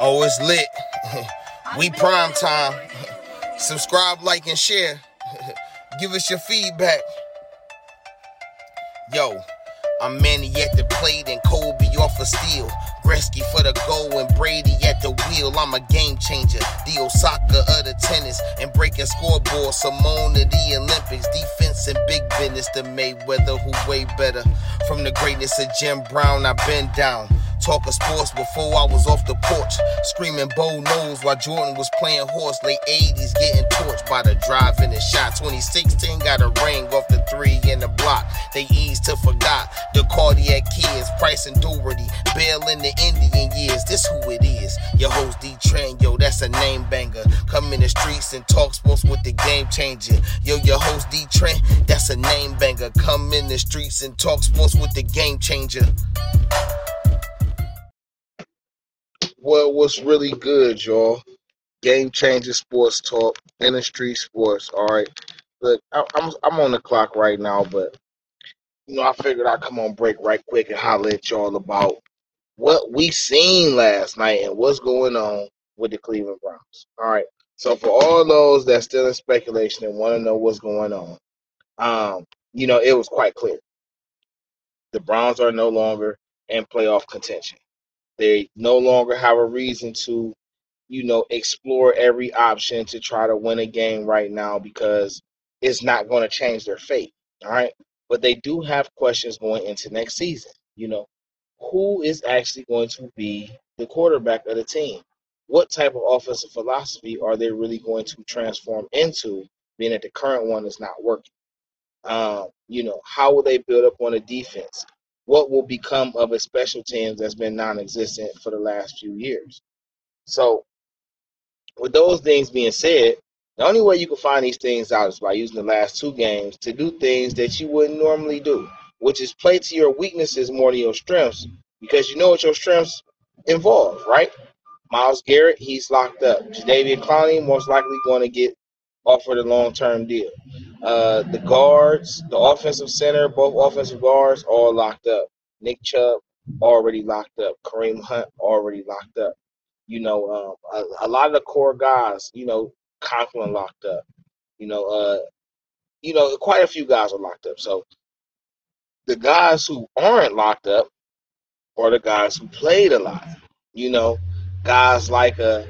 Oh, it's lit. we prime time. Subscribe, like, and share. Give us your feedback. Yo, I'm Manny at the plate and Kobe off a steal. Gretzky for the goal and Brady at the wheel. I'm a game changer. The Osaka of the tennis and breaking scoreboard. Simone of the Olympics. Defense and big business. The Mayweather who way better. From the greatness of Jim Brown, I've been down. Talking sports before I was off the porch. Screaming Bo knows while Jordan was playing horse. Late 80s getting torched by the drive and the shot. 2016 got a ring off the three in the block. They eased to forgot the cardiac kids. Price and Doherty. Bill in the Indian years. This who it is. Your host Dee Trynt, yo, that's a name banger. Come in the streets and talk sports with the game changer. Yo, your host Dee Trynt, that's a name banger. Come in the streets and talk sports with the game changer. Well, what's really good, y'all? Game changer sports talk, industry sports. All right. Look, I- I'm I'm on the clock right now, but you know I figured I'd come on break right quick and holler at y'all about what we seen last night and what's going on with the Cleveland Browns. All right. So for all those that still in speculation and want to know what's going on, um, you know, it was quite clear. The Browns are no longer in playoff contention. They no longer have a reason to, you know, explore every option to try to win a game right now because it's not going to change their fate. All right. But they do have questions going into next season. You know, who is actually going to be the quarterback of the team? What type of offensive philosophy are they really going to transform into, being that the current one is not working? Um, you know, how will they build up on a defense? What will become of a special teams that's been non-existent for the last few years? So, with those things being said, the only way you can find these things out is by using the last two games to do things that you wouldn't normally do, which is play to your weaknesses more than your strengths, because you know what your strengths involve, right? Myles Garrett, he's locked up. Jadeveon Clowney, most likely going to get offered a long-term deal. Uh, the guards, the offensive center, both offensive guards, all locked up. Nick Chubb already locked up. Kareem Hunt already locked up. You know, um, a, a lot of the core guys, you know, Conklin locked up. You know, uh, you know, quite a few guys are locked up. So the guys who aren't locked up are the guys who played a lot. You know, guys like uh,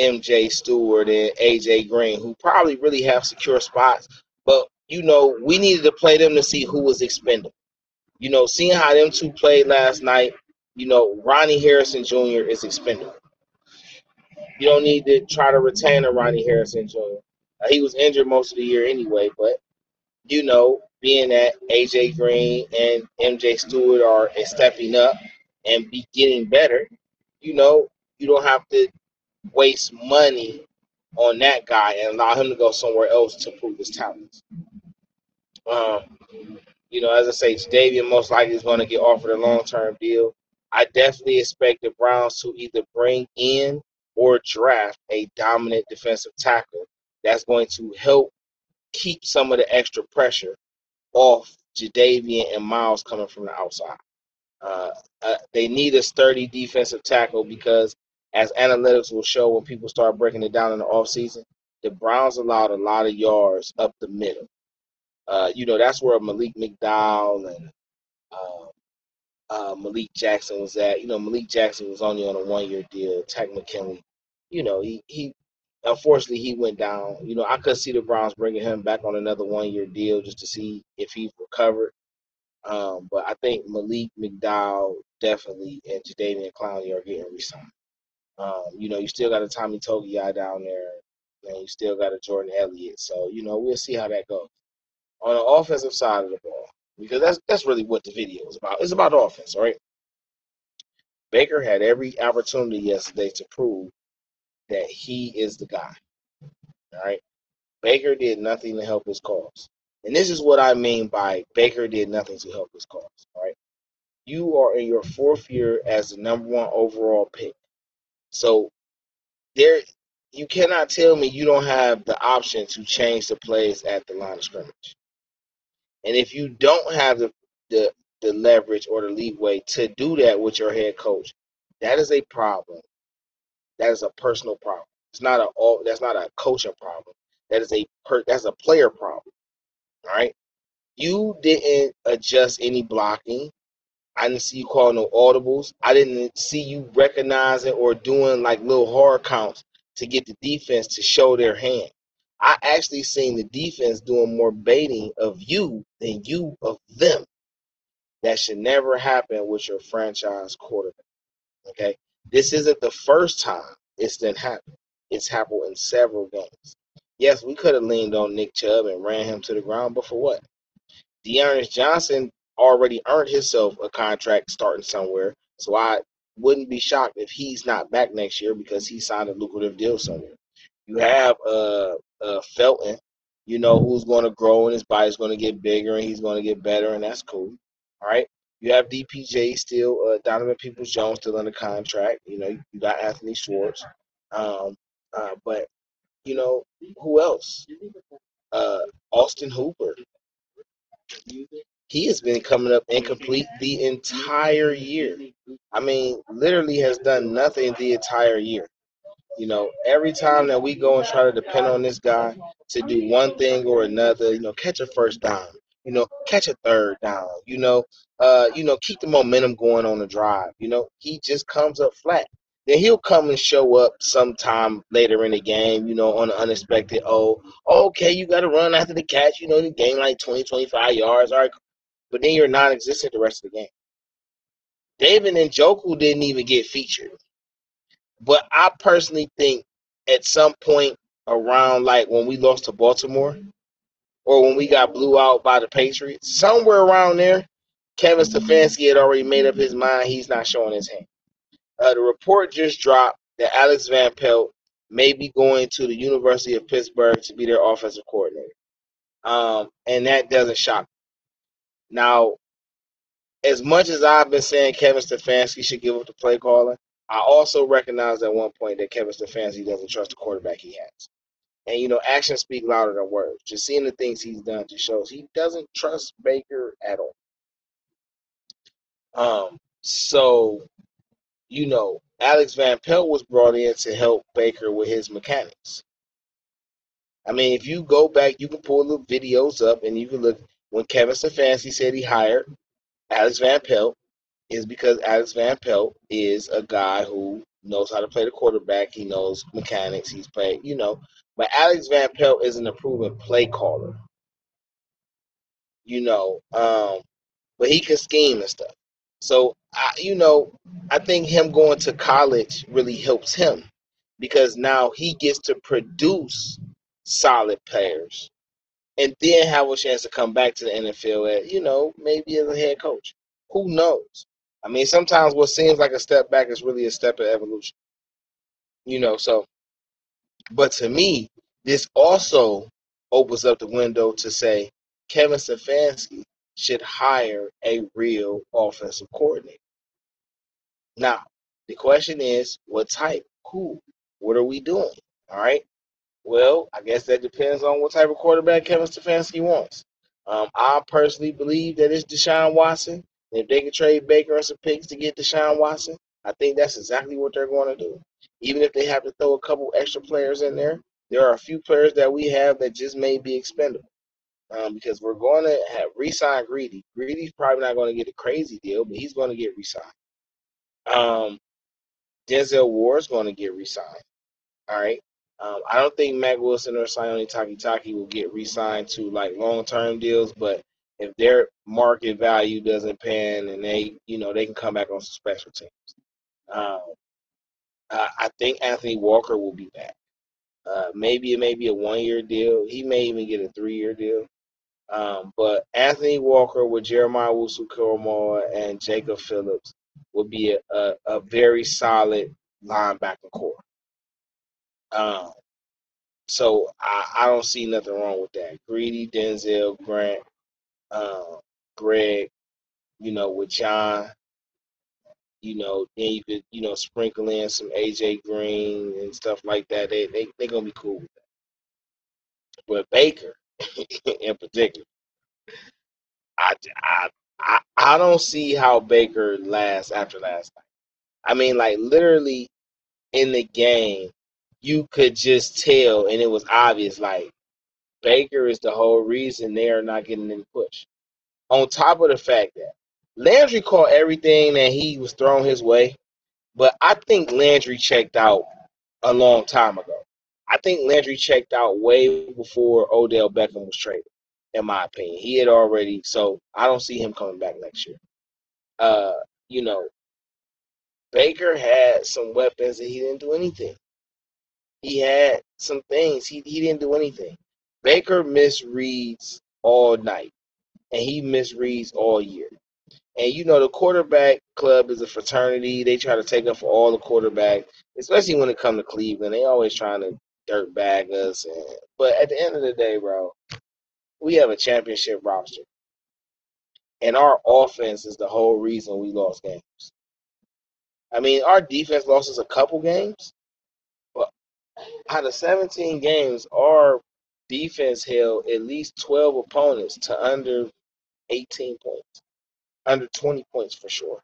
MJ Stewart and AJ Green, who probably really have secure spots, but you know, we needed to play them to see who was expendable. You know, seeing how them two played last night, you know, Ronnie Harrison Jr. is expendable. You don't need to try to retain a Ronnie Harrison Jr. Uh, he was injured most of the year anyway, but you know, being that AJ Green and MJ Stewart are stepping up and be getting better, you know, you don't have to waste money on that guy and allow him to go somewhere else to prove his talents. Um, you know, as I say, Davian most likely is going to get offered a long term deal. I definitely expect the Browns to either bring in or draft a dominant defensive tackle that's going to help keep some of the extra pressure off Jadeveon and Myles coming from the outside. Uh, uh, they need a sturdy defensive tackle because, as analytics will show when people start breaking it down in the offseason, the Browns allowed a lot of yards up the middle. Uh, you know, that's where Malik McDowell and uh, uh, Malik Jackson was at. You know, Malik Jackson was only on a one year deal. Takk McKinley, you know, he, he unfortunately he went down. You know, I could see the Browns bringing him back on another one year deal just to see if he's recovered. Um, but I think Malik McDowell definitely and Jadeveon Clowney are getting re-signed. Um, you know, you still got a Tommy Togiai down there, and you still got a Jordan Elliott. So you know, we'll see how that goes on the offensive side of the ball because that's that's really what the video is about. It's about offense, right? Baker had every opportunity yesterday to prove that he is the guy. All right. Baker did nothing to help his cause. And this is what I mean by Baker did nothing to help his cause. All right. You are in your fourth year as the number one overall pick. So there you cannot tell me you don't have the option to change the plays at the line of scrimmage. And if you don't have the the, the leverage or the leeway to do that with your head coach, that is a problem That is a personal problem. It's not a all. That's not a coaching problem. That is a per. That's a player problem. All right. You didn't adjust any blocking. I didn't see you call no audibles. I didn't see you recognizing or doing like little hard counts to get the defense to show their hand. I actually seen the defense doing more baiting of you than you of them. That should never happen with your franchise quarterback. Okay. This isn't the first time it's been happened. It's happened in several games. Yes, we could have leaned on Nick Chubb and ran him to the ground, but for what? D'Ernest Johnson already earned himself a contract starting somewhere. So I wouldn't be shocked if he's not back next year because he signed a lucrative deal somewhere. You have uh, uh Felton, you know, who's going to grow and his body's going to get bigger and he's going to get better, and that's cool. All right. You have DPJ still, uh, Donovan Peoples Jones still under contract. You know, you got Anthony Schwartz. Um, uh, but, you know, who else? Uh, Austin Hooper. He has been coming up incomplete the entire year. I mean, literally has done nothing the entire year. You know, every time that we go and try to depend on this guy to do one thing or another, you know, catch a first down, you know, catch a third down, you know, uh, you know, keep the momentum going on the drive. You know, he just comes up flat. Then he'll come and show up sometime later in the game, you know, on an unexpected. Oh, okay, you got to run after the catch. You know, the game like 20, 25 yards. All right. But then you're non existent the rest of the game. David Njoku didn't even get featured. But I personally think at some point around like when we lost to Baltimore or when we got blew out by the Patriots, somewhere around there, Kevin Stefanski had already made up his mind he's not showing his hand. Uh, the report just dropped that Alex Van Pelt may be going to the University of Pittsburgh to be their offensive coordinator. Um, and that doesn't shock me. Now, as much as I've been saying Kevin Stefanski should give up the play calling, I also recognize at one point that Kevin Stefanski doesn't trust the quarterback he has. And you know, actions speak louder than words. Just seeing the things he's done just shows he doesn't trust Baker at all. Um, so you know, Alex Van Pelt was brought in to help Baker with his mechanics. I mean, if you go back, you can pull the videos up and you can look when Kevin Stefanski said he hired Alex Van Pelt is because Alex Van Pelt is a guy who knows how to play the quarterback. He knows mechanics. He's played, you know. But Alex Van Pelt isn't a proven play caller. You know, um, but he can scheme and stuff. So, I, you know, I think him going to college really helps him because now he gets to produce solid players and then have a chance to come back to the NFL at, you know, maybe as a head coach. Who knows? I mean, sometimes what seems like a step back is really a step of evolution. You know, so, but to me, this also opens up the window to say Kevin Stefanski should hire a real offensive coordinator. Now, the question is, what type? Who? What are we doing? All right. Well, I guess that depends on what type of quarterback Kevin Stefanski wants. Um, I personally believe that it's Deshaun Watson. if they can trade Baker and some picks to get Deshaun Watson, I think that's exactly what they're going to do. Even if they have to throw a couple extra players in there, there are a few players that we have that just may be expendable um, because we're going to have re-sign Greedy. Greedy's probably not going to get a crazy deal, but he's going to get re-signed. Um, Denzel Ward's going to get re-signed. All right. Um, I don't think Mack Wilson or Sione Takitaki will get re-signed to like long-term deals, but if their market value doesn't pan and they, you know, they can come back on some special teams. Um, I think Anthony Walker will be back. Uh, maybe it may be a one-year deal. He may even get a three-year deal. Um, but Anthony Walker with Jeremiah Owusu and Jacob Phillips would be a, a, a very solid linebacker core. Um, so I, I, don't see nothing wrong with that. Greedy, Denzel, Grant, uh, Greg, you know, with John, you know, then you could, you know, sprinkle in some AJ Green and stuff like that. They they they're gonna be cool with that. But Baker, in particular. I, I, I, I don't see how Baker lasts after last night. I mean, like literally, in the game, you could just tell, and it was obvious. Like Baker is the whole reason they are not getting any push. On top of the fact that Landry caught everything that he was thrown his way, but I think Landry checked out a long time ago. I think Landry checked out way before Odell Beckham was traded, in my opinion. He had already, so I don't see him coming back next year. Uh, you know, Baker had some weapons and he didn't do anything. He had some things. He he didn't do anything. Baker misreads all night and he misreads all year. And you know the quarterback club is a fraternity. They try to take up for all the quarterbacks, especially when it comes to Cleveland. They always trying to dirt bag us. And, but at the end of the day, bro, we have a championship roster, and our offense is the whole reason we lost games. I mean, our defense lost us a couple games, out of 17 games, our defense held at least 12 opponents to under 18 points, under 20 points for sure.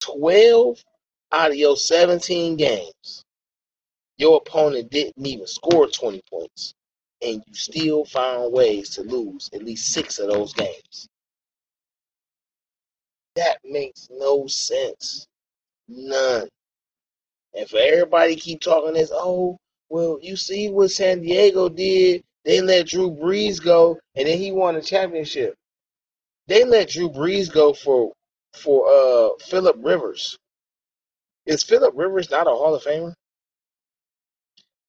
12 out of your 17 games, your opponent didn't even score 20 points, and you still found ways to lose at least six of those games. That makes no sense. None. And for everybody keep talking this, oh, well, you see what San Diego did. They let Drew Brees go, and then he won a championship. They let Drew Brees go for for uh Philip Rivers. Is Philip Rivers not a Hall of Famer?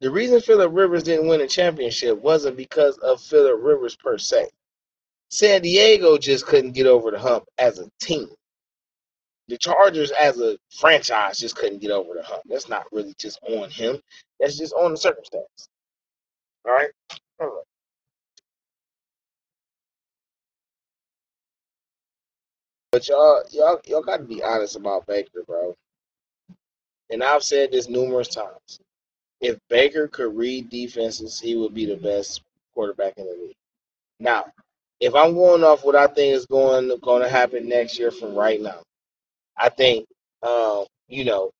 The reason Philip Rivers didn't win a championship wasn't because of Philip Rivers per se. San Diego just couldn't get over the hump as a team. The Chargers as a franchise just couldn't get over the hump. That's not really just on him. That's just on the circumstance. All right. All right. But y'all, y'all, y'all got to be honest about Baker, bro. And I've said this numerous times. If Baker could read defenses, he would be the best quarterback in the league. Now, if I'm going off what I think is going going to happen next year from right now, I think, um, you know,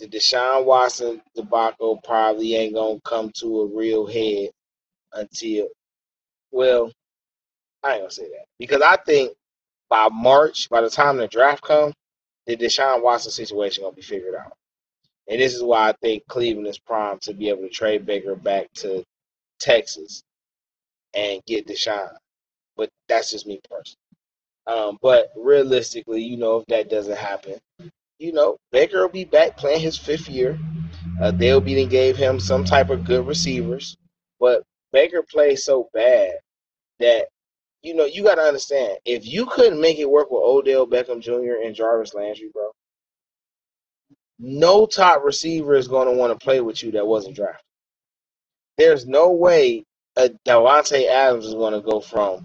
the Deshaun Watson debacle probably ain't gonna come to a real head until, well, I ain't gonna say that because I think by March, by the time the draft comes, the Deshaun Watson situation gonna be figured out. And this is why I think Cleveland is primed to be able to trade Baker back to Texas and get Deshaun. But that's just me personally. Um, but realistically, you know, if that doesn't happen, you know, Baker will be back playing his fifth year. Uh, they'll be and gave him some type of good receivers, but Baker plays so bad that you know you got to understand if you couldn't make it work with Odell Beckham Jr. and Jarvis Landry, bro, no top receiver is going to want to play with you that wasn't drafted. There's no way a Davante Adams is going to go from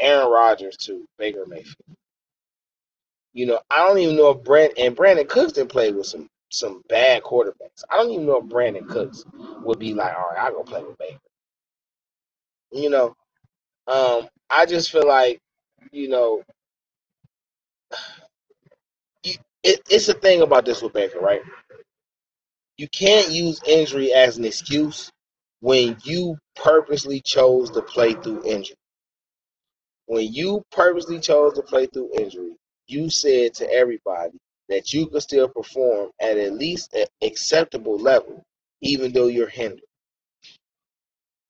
Aaron Rodgers to Baker Mayfield. You know, I don't even know if Brand and Brandin Cooks didn't play with some some bad quarterbacks. I don't even know if Brandin Cooks would be like, all right, I'll go play with Baker. You know, um, I just feel like, you know, it, it's a thing about this with Baker, right? You can't use injury as an excuse when you purposely chose to play through injury. When you purposely chose to play through injury, you said to everybody that you could still perform at at least an acceptable level, even though you're hindered.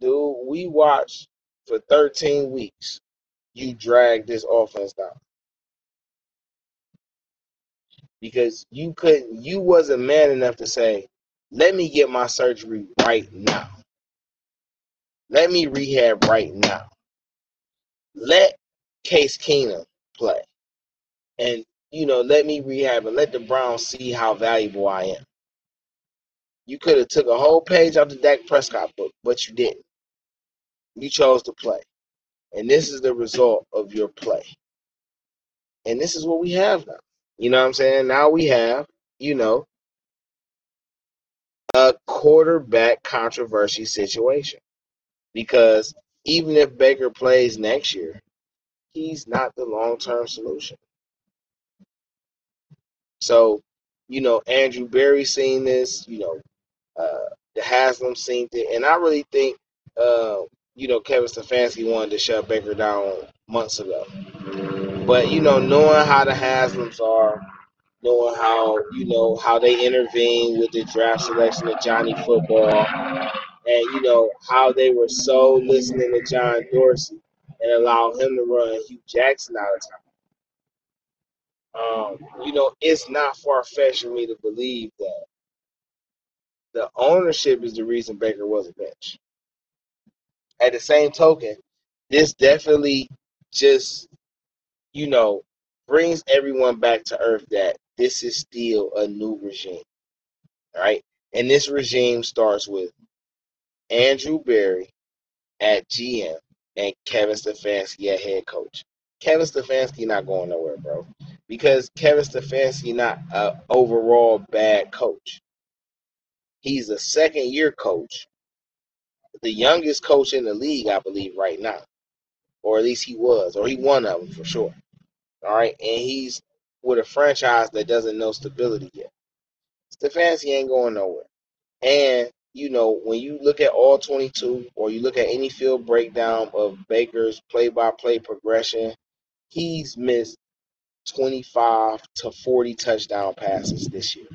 Dude, we watched for 13 weeks. You drag this offense down because you couldn't. You wasn't man enough to say, "Let me get my surgery right now. Let me rehab right now. Let Case Keenum play." and you know let me rehab and let the Browns see how valuable I am. You could have took a whole page out the Dak Prescott book, but you didn't. You chose to play, and this is the result of your play. And this is what we have now. You know what I'm saying? Now we have, you know, a quarterback controversy situation because even if Baker plays next year, he's not the long term solution. So, you know, Andrew Berry seen this, you know, uh, the Haslam seen it, and I really think, uh, you know, Kevin Stefanski wanted to shut Baker down months ago. But you know, knowing how the Haslams are, knowing how you know how they intervene with the draft selection of Johnny Football, and you know how they were so listening to John Dorsey and allow him to run Hue Jackson out of town. Um, you know, it's not far fetched for me to believe that the ownership is the reason Baker was a bench. At the same token, this definitely just, you know, brings everyone back to earth that this is still a new regime. Right? And this regime starts with Andrew Berry at GM and Kevin Stefanski at head coach. Kevin Stefanski not going nowhere, bro. Because Kevin Stefanski not a overall bad coach. He's a second year coach, the youngest coach in the league, I believe, right now, or at least he was, or he one of them for sure. All right, and he's with a franchise that doesn't know stability yet. Stefanski ain't going nowhere. And you know, when you look at all 22, or you look at any field breakdown of Baker's play-by-play progression, he's missed 25 to 40 touchdown passes this year.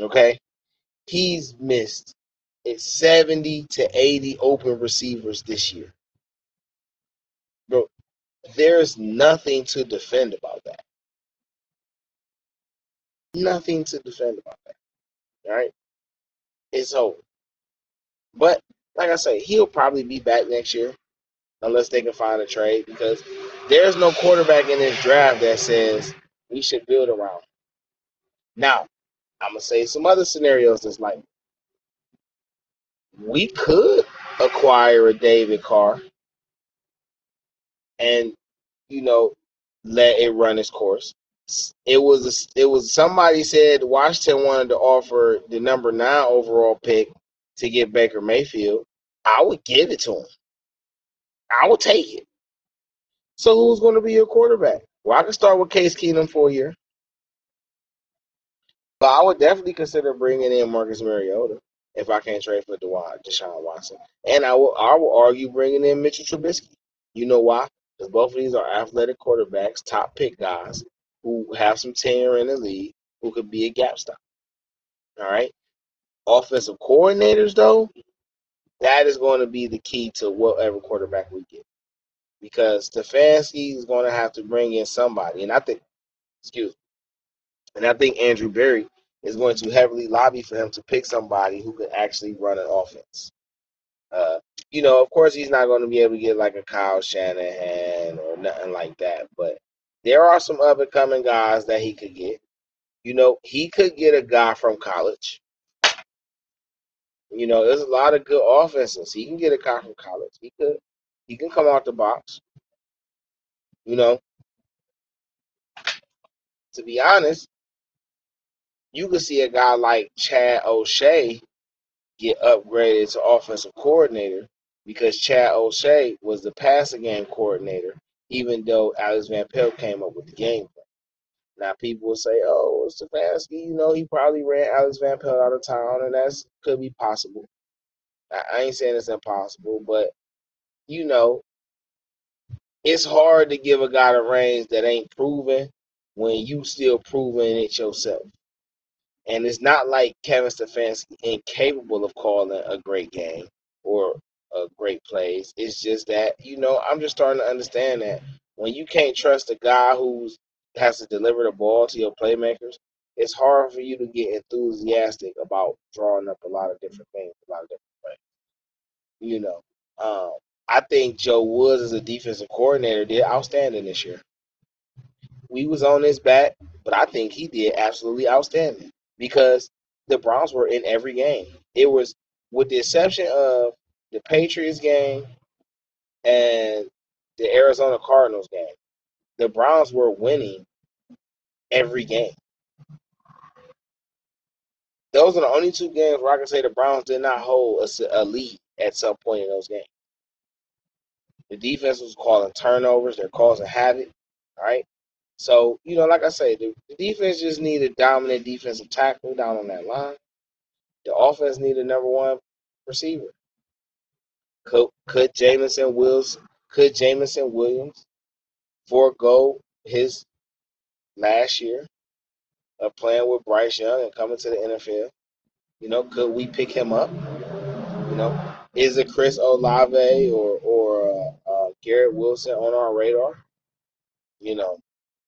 Okay, he's missed 70 to 80 open receivers this year. Bro, there's nothing to defend about that. Nothing to defend about that. All right? It's over. But like I say, he'll probably be back next year unless they can find a trade because there's no quarterback in this draft that says we should build around. Now, I'm gonna say some other scenarios that's like we could acquire a David Carr and you know let it run its course. It was it was somebody said Washington wanted to offer the number nine overall pick to get Baker Mayfield. I would give it to him. I would take it. So who's going to be your quarterback? Well, I can start with Case Keenum for a year, but I would definitely consider bringing in Marcus Mariota if I can't trade for Dewan, Deshaun Watson, and I will I will argue bringing in Mitchell Trubisky. You know why? Because both of these are athletic quarterbacks, top pick guys who have some tenure in the league, who could be a gap stop. All right. Offensive coordinators, though, that is going to be the key to whatever quarterback we get. Because Stefanski is going to have to bring in somebody. And I think, excuse me, and I think Andrew Berry is going to heavily lobby for him to pick somebody who could actually run an offense. Uh, you know, of course, he's not going to be able to get like a Kyle Shanahan or nothing like that. But there are some up and coming guys that he could get. You know, he could get a guy from college. You know, there's a lot of good offenses. He can get a guy from college. He could he can come out the box. You know. To be honest, you could see a guy like Chad O'Shea get upgraded to offensive coordinator because Chad O'Shea was the passing game coordinator, even though Alex Van Pelt came up with the game plan. Now people will say, "Oh, Stefanski, you know, he probably ran Alex Van Pelt out of town, and that's could be possible." I, ain't saying it's impossible, but you know, it's hard to give a guy the reins that ain't proven when you still proving it yourself. And it's not like Kevin Stefanski incapable of calling a great game or a great plays. It's just that, you know, I'm just starting to understand that when you can't trust a guy who's has to deliver the ball to your playmakers, it's hard for you to get enthusiastic about drawing up a lot of different things, a lot of different plays. You know, um, I think Joe Woods as a defensive coordinator did outstanding this year. We was on his back, but I think he did absolutely outstanding because the Browns were in every game. It was with the exception of the Patriots game and the Arizona Cardinals game. The Browns were winning every game. Those are the only two games where I can say the Browns did not hold a, a lead at some point in those games. The defense was calling turnovers. They're causing havoc. right? So, you know, like I say, the, the defense just need a dominant defensive tackle down on that line. The offense need a number one receiver. Could Jameson Williams forego his last year of playing with Bryce Young and coming to the NFL? You know, could we pick him up? You know, is it Chris Olave or or uh, uh, Garrett Wilson on our radar? You know,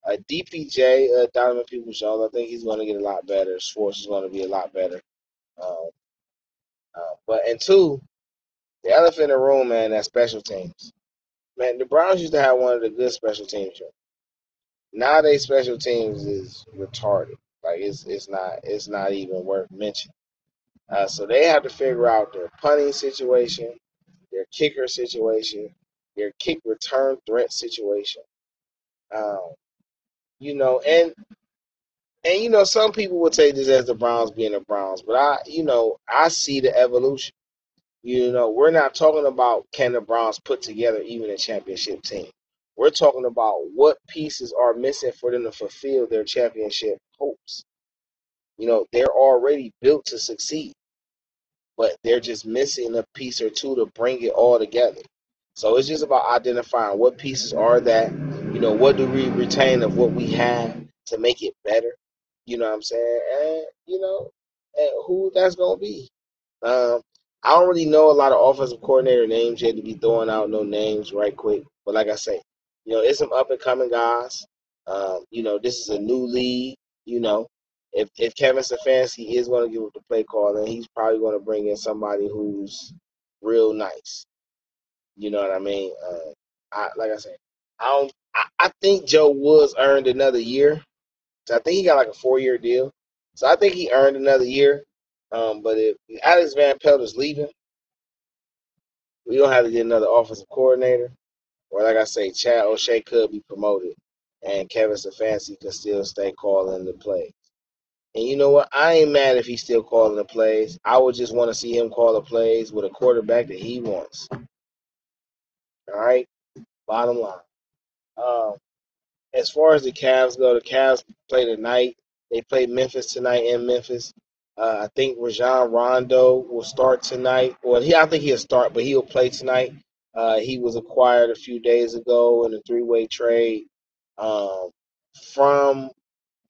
a DPJ, uh, Donovan Peoples Jones, I think he's going to get a lot better. Schwartz is going to be a lot better. Um, uh, but and two, the elephant in the room, man, that special teams. Man, the Browns used to have one of the good special teams. Nowadays, special teams is retarded. Like it's it's not it's not even worth mentioning. Uh, so they have to figure out their punting situation, their kicker situation, their kick return threat situation. Um, you know, and and you know, some people would take this as the Browns being the Browns, but I, you know, I see the evolution. You know, we're not talking about can the Browns put together even a championship team. We're talking about what pieces are missing for them to fulfill their championship hopes. You know, they're already built to succeed, but they're just missing a piece or two to bring it all together. So it's just about identifying what pieces are that, you know, what do we retain of what we have to make it better. You know what I'm saying? And, you know, and who that's going to be. Um, I don't really know a lot of offensive coordinator names yet to be throwing out no names right quick. But like I say, you know, it's some up and coming guys. Um, you know, this is a new league. You know, if if Kevin Stefanski is going to give up the play call, then he's probably going to bring in somebody who's real nice. You know what I mean? Uh, I like I said, I don't. I, I think Joe Woods earned another year. So I think he got like a four year deal. So I think he earned another year. Um, but if Alex Van Pelt is leaving, we don't have to get another offensive coordinator. Or like I say, Chad O'Shea could be promoted, and Kevin Stefanski could still stay calling the plays. And you know what? I ain't mad if he's still calling the plays. I would just want to see him call the plays with a quarterback that he wants. All right. Bottom line. Um, as far as the Cavs go, the Cavs play tonight. They play Memphis tonight in Memphis. Uh, I think Rajon Rondo will start tonight. Well, he I think he'll start, but he'll play tonight. Uh, he was acquired a few days ago in a three-way trade um, from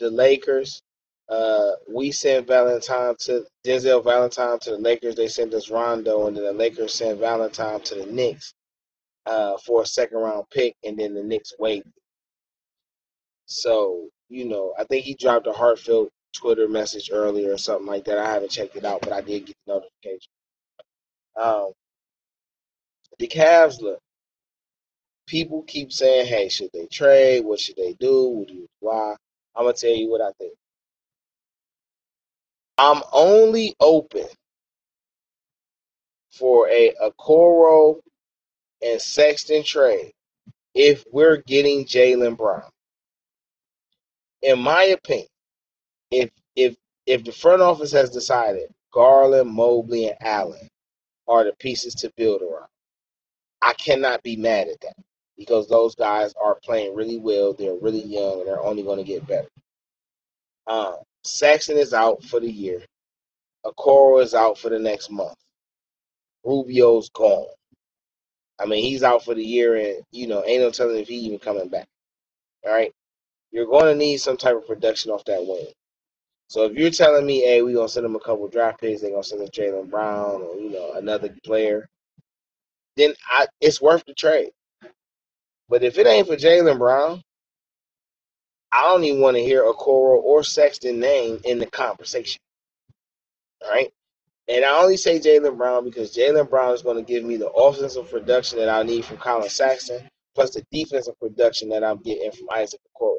the Lakers. Uh, we sent Valentine to Denzel Valentine to the Lakers. They sent us Rondo, and then the Lakers sent Valentine to the Knicks uh, for a second round pick, and then the Knicks waited. So you know, I think he dropped a heartfelt Twitter message earlier or something like that. I haven't checked it out, but I did get the notification. Um, the Cavs look. People keep saying, "Hey, should they trade? What should they do? What do you, why?" I'm gonna tell you what I think. I'm only open for a Okoro and Sexton trade if we're getting Jaylen Brown. In my opinion, if if if the front office has decided Garland, Mobley, and Allen are the pieces to build around, I cannot be mad at that because those guys are playing really well. They're really young and they're only going to get better. Um, Sexton is out for the year. Okoro is out for the next month. Rubio's gone. I mean, he's out for the year, and you know, ain't no telling if he even coming back. All right, you're going to need some type of production off that wing. So if you're telling me, hey, we're gonna send them a couple draft picks, they're gonna send us Jaylen Brown or you know another player, then I, it's worth the trade. But if it ain't for Jaylen Brown, I don't even want to hear Okoro or Sexton name in the conversation. All right. And I only say Jaylen Brown because Jaylen Brown is going to give me the offensive production that I need from Collin Sexton, plus the defensive production that I'm getting from Isaac Okoro.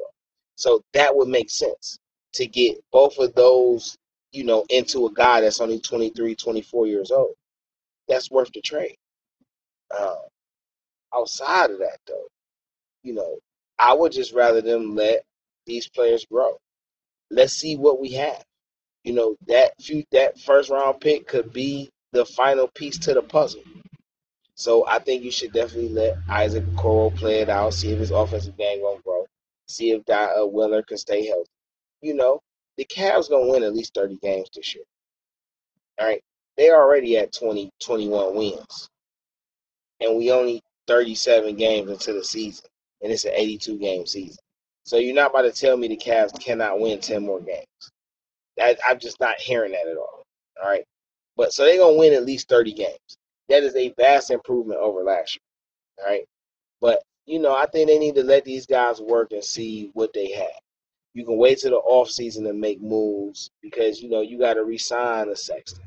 So that would make sense to get both of those, you know, into a guy that's only 23, 24 years old. That's worth the trade. Uh, outside of that, though, you know, I would just rather them let these players grow. Let's see what we have. You know, that few that first round pick could be the final piece to the puzzle. So I think you should definitely let Isaac Okoro play it out, see if his offensive game gonna grow. See if Di, uh, Willer can stay healthy. You know, the Cavs gonna win at least 30 games this year. All right, they're already at 20, 21 wins, and we only 37 games into the season, and it's an 82 game season. So you're not about to tell me the Cavs cannot win 10 more games. That, I'm just not hearing that at all. All right, but so they're gonna win at least 30 games. That is a vast improvement over last year. All right, but you know I think they need to let these guys work and see what they have. You can wait till the off season to make moves because you know you got to resign a Sexton.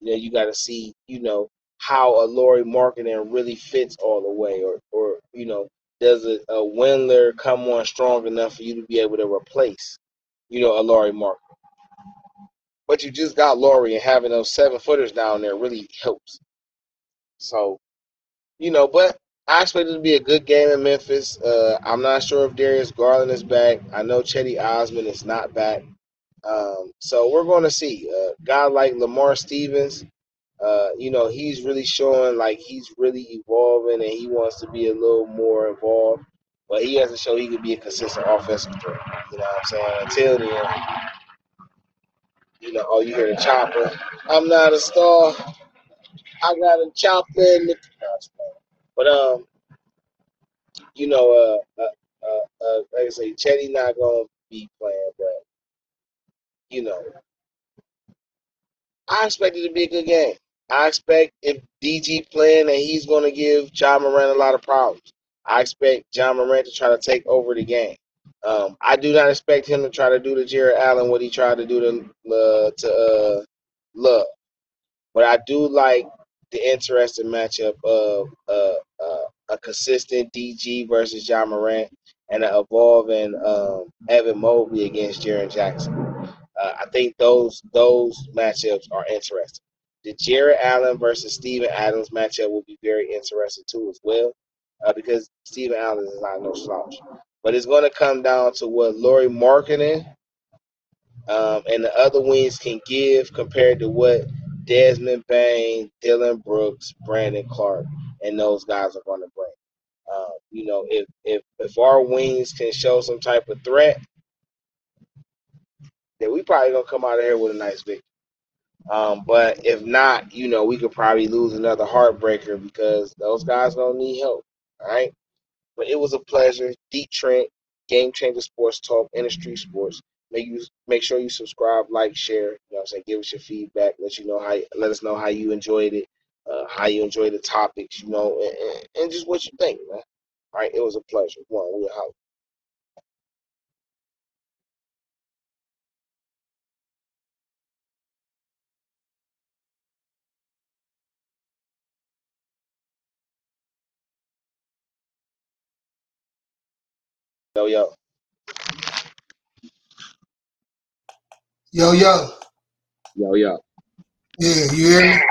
You know, you got to see, you know, how a Lauri Markkanen really fits all the way, or, or you know, does a, a Windler come on strong enough for you to be able to replace, you know, a Lauri Markkanen? But you just got Lauri, and having those seven footers down there really helps. So, you know, but I expect it to be a good game in Memphis. Uh, I'm not sure if Darius Garland is back. I know Cedi Osman is not back. Um, so we're going to see. A uh, guy like Lamar Stevens, uh, you know, he's really showing like he's really evolving and he wants to be a little more involved. But he has to show he can be a consistent offensive threat. You know what I'm saying? Until then, you know, oh, you hear the chopper. I'm not a star. I got a chopper in the. But um, you know, uh, uh, uh, uh like I say, Cedi not gonna be playing, but you know, I expect it to be a good game. I expect if DG playing and he's to give Ja Morant a lot of problems. I expect Ja Morant to try to take over the game. Um, I do not expect him to try to do to Jarrett Allen what he tried to do to uh, to uh, Love, but I do like the interesting matchup of uh, uh, a consistent DG versus Ja Morant and an evolving um, Evan Mobley against Jaren Jackson. Uh, I think those those matchups are interesting. The Jarrett Allen versus Steven Adams matchup will be very interesting too as well, uh, because Steven Adams is not no slouch. But it's going to come down to what Lauri Markkanen um, and the other wings can give compared to what Desmond Bane, Dillon Brooks, Brandon Clarke, and those guys are going to bring. Uh, you know, if if if our wings can show some type of threat, then we probably gonna come out of here with a nice victory. Um, but if not, you know, we could probably lose another heartbreaker because those guys gonna need help. All right. But it was a pleasure. Dee Trynt, Game Changer Sports Talk, Industry Sports. Make you make sure you subscribe, like, share. You know I'm saying? Give us your feedback. Let you know how let us know how you enjoyed it, uh, how you enjoy the topics, you know, and, and, just what you think, man. All right, it was a pleasure. One, we out. Yo, yo. Yo, yo. Yo, yo. Yeah, you hear me?